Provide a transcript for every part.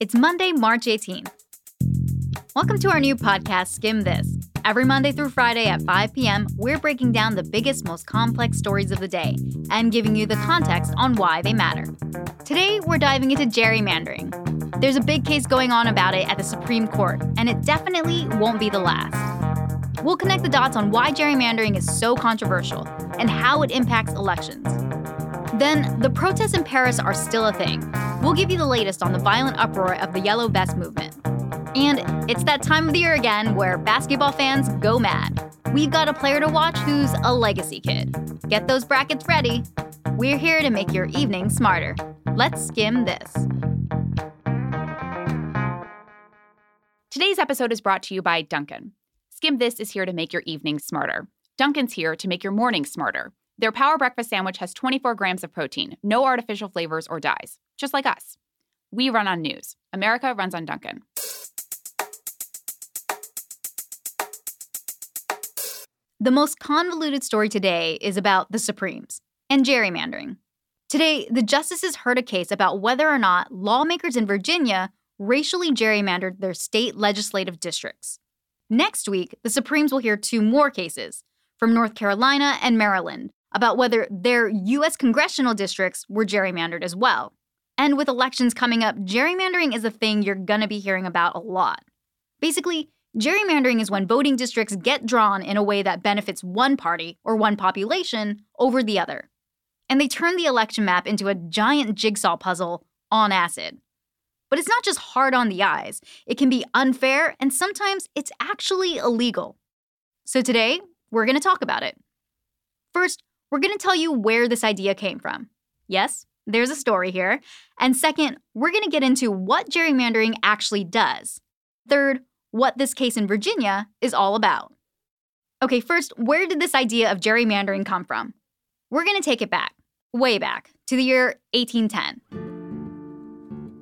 It's Monday, March 18th. Welcome to our new podcast, Skim This. Every Monday through Friday at 5 p.m., we're breaking down the biggest, most complex stories of the day and giving you the context on why they matter. Today, we're diving into gerrymandering. There's a big case going on about it at the Supreme Court, and it definitely won't be the last. We'll connect the dots on why gerrymandering is so controversial and how it impacts elections. Then, the protests in Paris are still a thing. We'll give you the latest on the violent uproar of the Yellow Vest movement. And it's that time of the year again where basketball fans go mad. We've got a player to watch who's a legacy kid. Get those brackets ready. We're here to make your evening smarter. Let's skim this. Today's episode is brought to you by Dunkin'. Skim This is here to make your evening smarter. Dunkin's here to make your morning smarter. Their Power Breakfast sandwich has 24 grams of protein, no artificial flavors or dyes, just like us. We run on news. America runs on Dunkin'. The most convoluted story today is about the Supremes and gerrymandering. Today, the justices heard a case about whether or not lawmakers in Virginia racially gerrymandered their state legislative districts. Next week, the Supremes will hear two more cases from North Carolina and Maryland about whether their U.S. congressional districts were gerrymandered as well. And with elections coming up, gerrymandering is a thing you're gonna be hearing about a lot. Basically, Gerrymandering is when voting districts get drawn in a way that benefits one party or one population over the other. And they turn the election map into a giant jigsaw puzzle on acid. But it's not just hard on the eyes, it can be unfair, and sometimes it's actually illegal. So today, we're going to talk about it. First, we're going to tell you where this idea came from. Yes, there's a story here. And second, we're going to get into what gerrymandering actually does. Third, what this case in Virginia is all about. Okay, first, where did this idea of gerrymandering come from? We're going to take it back, way back, to the year 1810.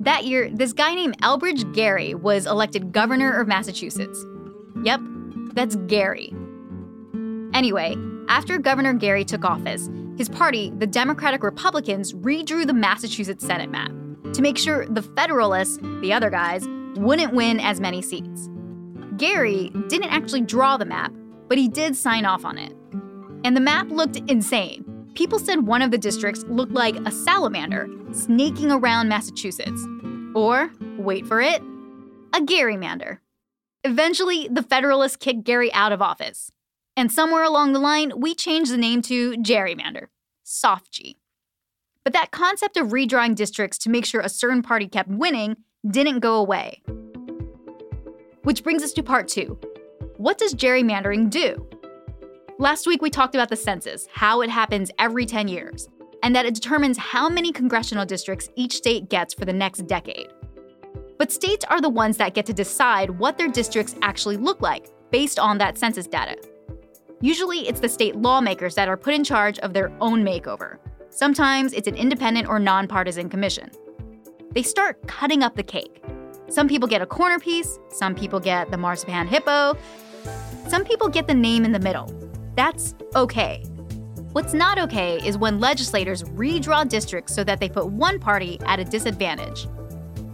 That year, this guy named Elbridge Gerry was elected governor of Massachusetts. Yep, that's Gerry. Anyway, after Governor Gerry took office, his party, the Democratic Republicans, redrew the Massachusetts Senate map to make sure the Federalists, the other guys, wouldn't win as many seats. Gerry didn't actually draw the map, but he did sign off on it. And the map looked insane. People said one of the districts looked like a salamander snaking around Massachusetts. Or, wait for it, a Gerrymander. Eventually, the Federalists kicked Gerry out of office. And somewhere along the line, we changed the name to gerrymander, soft G. But that concept of redrawing districts to make sure a certain party kept winning didn't go away. Which brings us to part two. What does gerrymandering do? Last week we talked about the census, how it happens every 10 years, and that it determines how many congressional districts each state gets for the next decade. But states are the ones that get to decide what their districts actually look like based on that census data. Usually, it's the state lawmakers that are put in charge of their own makeover. Sometimes it's an independent or nonpartisan commission. They start cutting up the cake. Some people get a corner piece, some people get the marzipan hippo, some people get the name in the middle. That's okay. What's not okay is when legislators redraw districts so that they put one party at a disadvantage.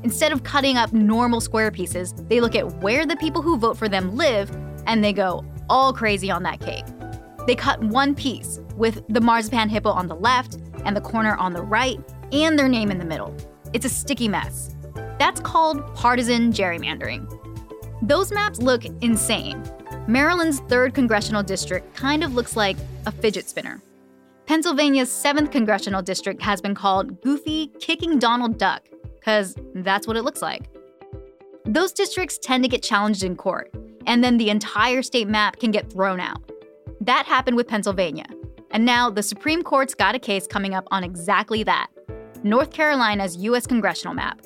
Instead of cutting up normal square pieces, they look at where the people who vote for them live and they go all crazy on that cake. They cut one piece with the marzipan hippo on the left and the corner on the right and their name in the middle. It's a sticky mess. That's called partisan gerrymandering. Those maps look insane. Maryland's 3rd congressional district kind of looks like a fidget spinner. Pennsylvania's 7th congressional district has been called Goofy Kicking Donald Duck, because that's what it looks like. Those districts tend to get challenged in court, and then the entire state map can get thrown out. That happened with Pennsylvania, and now the Supreme Court's got a case coming up on exactly that North Carolina's U.S. congressional map.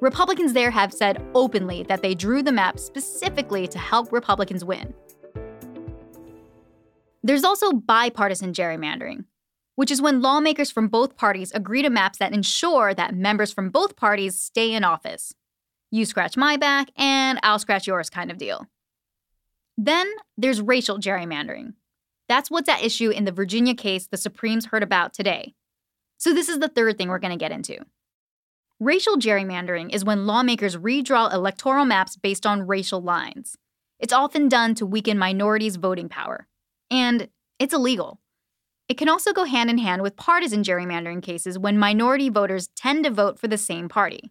Republicans there have said openly that they drew the map specifically to help Republicans win. There's also bipartisan gerrymandering, which is when lawmakers from both parties agree to maps that ensure that members from both parties stay in office. You scratch my back, and I'll scratch yours kind of deal. Then there's racial gerrymandering. That's what's at issue in the Virginia case the Supremes heard about today. So, this is the third thing we're going to get into. Racial gerrymandering is when lawmakers redraw electoral maps based on racial lines. It's often done to weaken minorities' voting power. And it's illegal. It can also go hand in hand with partisan gerrymandering cases when minority voters tend to vote for the same party.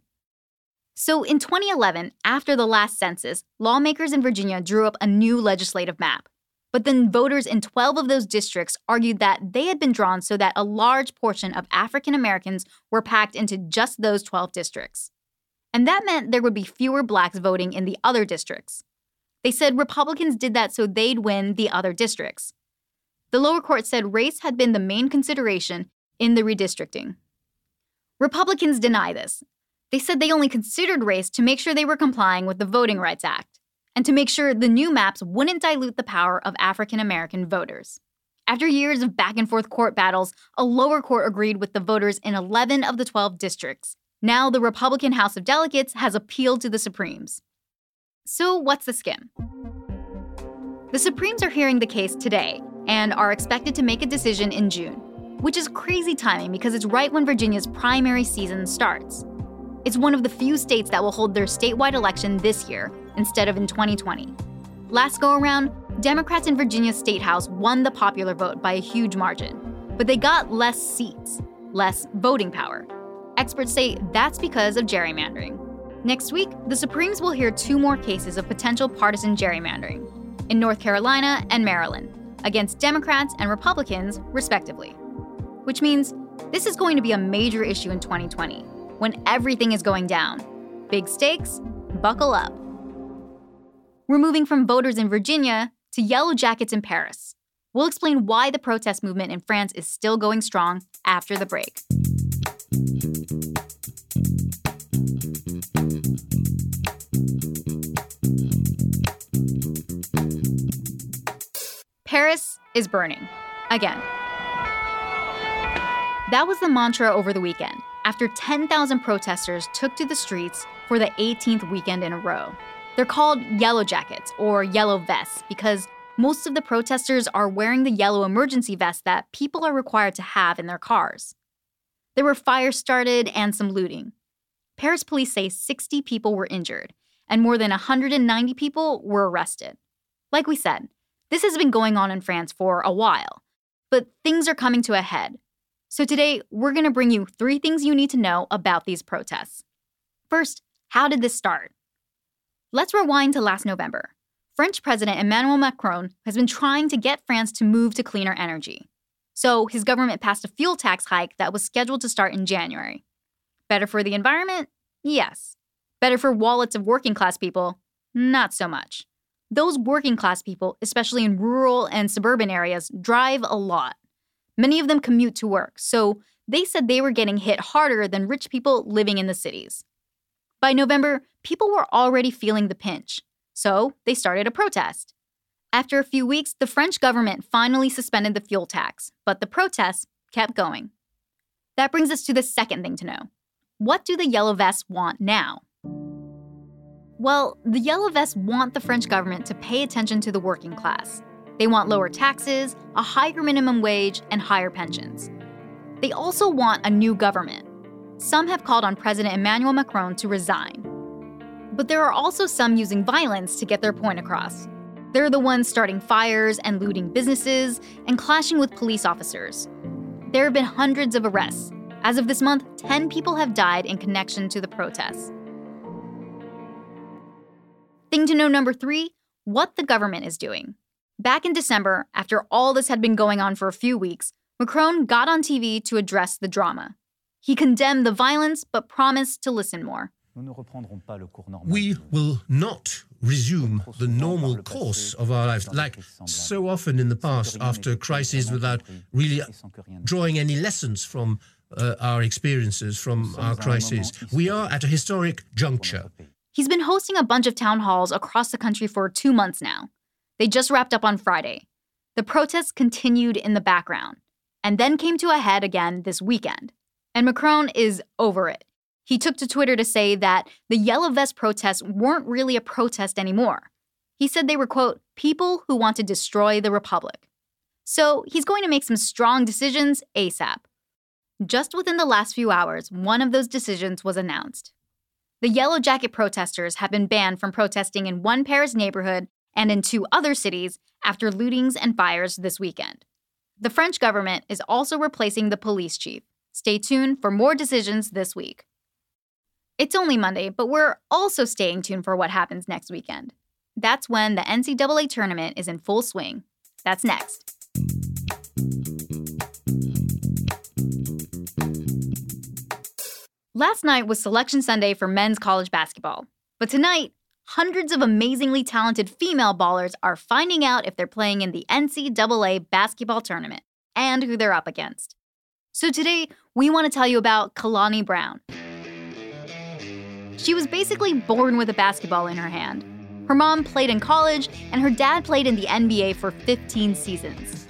So in 2011, after the last census, lawmakers in Virginia drew up a new legislative map. But then voters in 12 of those districts argued that they had been drawn so that a large portion of African Americans were packed into just those 12 districts. And that meant there would be fewer blacks voting in the other districts. They said Republicans did that so they'd win the other districts. The lower court said race had been the main consideration in the redistricting. Republicans deny this. They said they only considered race to make sure they were complying with the Voting Rights Act and to make sure the new maps wouldn't dilute the power of African American voters. After years of back and forth court battles, a lower court agreed with the voters in 11 of the 12 districts. Now, the Republican House of Delegates has appealed to the Supremes. So, what's the skim? The Supremes are hearing the case today and are expected to make a decision in June, which is crazy timing because it's right when Virginia's primary season starts. It's one of the few states that will hold their statewide election this year instead of in 2020. Last go around, Democrats in Virginia's state house won the popular vote by a huge margin, but they got less seats, less voting power. Experts say that's because of gerrymandering. Next week, the Supremes will hear two more cases of potential partisan gerrymandering in North Carolina and Maryland against Democrats and Republicans, respectively. Which means this is going to be a major issue in 2020 when everything is going down. Big stakes, buckle up. We're moving from voters in Virginia to yellow jackets in Paris. We'll explain why the protest movement in France is still going strong after the break. Paris is burning. Again. That was the mantra over the weekend after 10,000 protesters took to the streets for the 18th weekend in a row. They're called yellow jackets or yellow vests because most of the protesters are wearing the yellow emergency vest that people are required to have in their cars. There were fires started and some looting. Paris police say 60 people were injured and more than 190 people were arrested. Like we said, this has been going on in France for a while, but things are coming to a head so today, we're going to bring you three things you need to know about these protests. First, how did this start? Let's rewind to last November. French President Emmanuel Macron has been trying to get France to move to cleaner energy. So his government passed a fuel tax hike that was scheduled to start in January. Better for the environment? Yes. Better for wallets of working class people? Not so much. Those working class people, especially in rural and suburban areas, drive a lot. Many of them commute to work, so they said they were getting hit harder than rich people living in the cities. By November, people were already feeling the pinch, so they started a protest. After a few weeks, the French government finally suspended the fuel tax, but the protests kept going. That brings us to the second thing to know. What do the Yellow Vests want now? Well, the Yellow Vests want the French government to pay attention to the working class. They want lower taxes, a higher minimum wage, and higher pensions. They also want a new government. Some have called on President Emmanuel Macron to resign. But there are also some using violence to get their point across. They're the ones starting fires and looting businesses and clashing with police officers. There have been hundreds of arrests. As of this month, 10 people have died in connection to the protests. Thing to know number three what the government is doing. Back in December, after all this had been going on for a few weeks, Macron got on TV to address the drama. He condemned the violence but promised to listen more. We will not resume the normal course of our lives, like so often in the past after crises, without really drawing any lessons from uh, our experiences, from our crises. We are at a historic juncture. He's been hosting a bunch of town halls across the country for two months now. They just wrapped up on Friday. The protests continued in the background and then came to a head again this weekend. And Macron is over it. He took to Twitter to say that the Yellow Vest protests weren't really a protest anymore. He said they were, quote, people who want to destroy the Republic. So he's going to make some strong decisions ASAP. just within the last few hours, one of those decisions was announced. The Yellow Jacket protesters have been banned from protesting in one Paris neighborhood and in two other cities after lootings and fires this weekend. The French government is also replacing the police chief. Stay tuned for more decisions this week. It's only Monday, but we're also staying tuned for what happens next weekend. That's when the NCAA tournament is in full swing. That's next. Last night was Selection Sunday for men's college basketball. But tonight, hundreds of amazingly talented female ballers are finding out if they're playing in the NCAA basketball tournament and who they're up against. So today, we want to tell you about Kalani Brown. She was basically born with a basketball in her hand. Her mom played in college, and her dad played in the NBA for 15 seasons.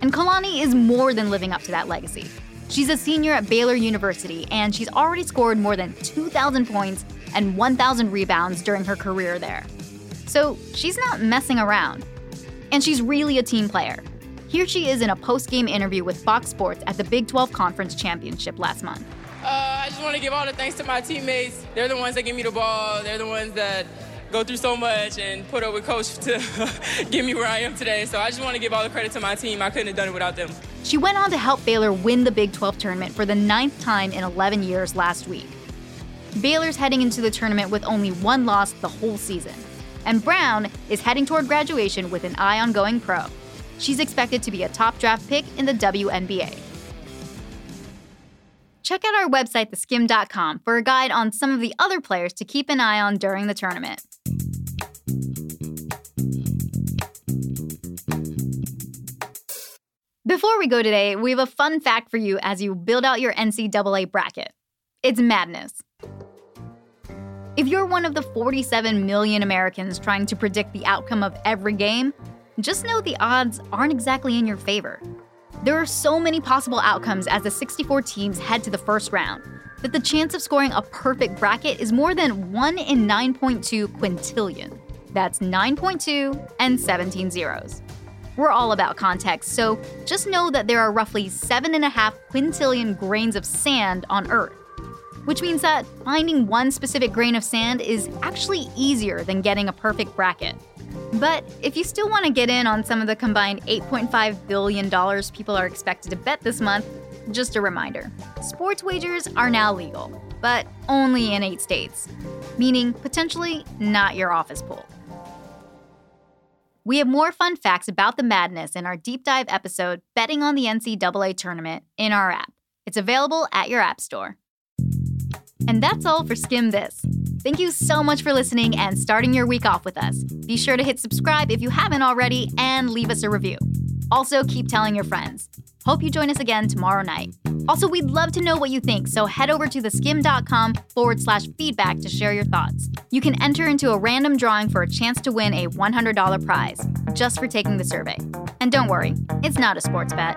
And Kalani is more than living up to that legacy. She's a senior at Baylor University, and she's already scored more than 2,000 points and 1,000 rebounds during her career there. So she's not messing around. And she's really a team player. Here she is in a post game interview with Fox Sports at the Big 12 Conference Championship last month. Uh, I just want to give all the thanks to my teammates. They're the ones that give me the ball, they're the ones that go through so much and put up with coach to get me where I am today. So I just want to give all the credit to my team. I couldn't have done it without them. She went on to help Baylor win the Big 12 tournament for the ninth time in 11 years last week. Baylor's heading into the tournament with only one loss the whole season. And Brown is heading toward graduation with an eye on going pro. She's expected to be a top draft pick in the WNBA. Check out our website, theskim.com, for a guide on some of the other players to keep an eye on during the tournament. Before we go today, we have a fun fact for you as you build out your NCAA bracket. It's madness. If you're one of the 47 million Americans trying to predict the outcome of every game, just know the odds aren't exactly in your favor. There are so many possible outcomes as the 64 teams head to the first round that the chance of scoring a perfect bracket is more than 1 in 9.2 quintillion. That's 9.2 and 17 zeros. We're all about context, so just know that there are roughly 7.5 quintillion grains of sand on Earth which means that finding one specific grain of sand is actually easier than getting a perfect bracket. But if you still want to get in on some of the combined $8.5 billion people are expected to bet this month, just a reminder sports wagers are now legal, but only in eight states, meaning potentially not your office pool. We have more fun facts about the madness in our deep dive episode, Betting on the NCAA Tournament, in our app. It's available at your App Store. And that's all for Skim This. Thank you so much for listening and starting your week off with us. Be sure to hit subscribe if you haven't already and leave us a review. Also, keep telling your friends. Hope you join us again tomorrow night. Also, we'd love to know what you think, so head over to theskim.com forward slash feedback to share your thoughts. You can enter into a random drawing for a chance to win a $100 prize just for taking the survey. And don't worry, it's not a sports bet.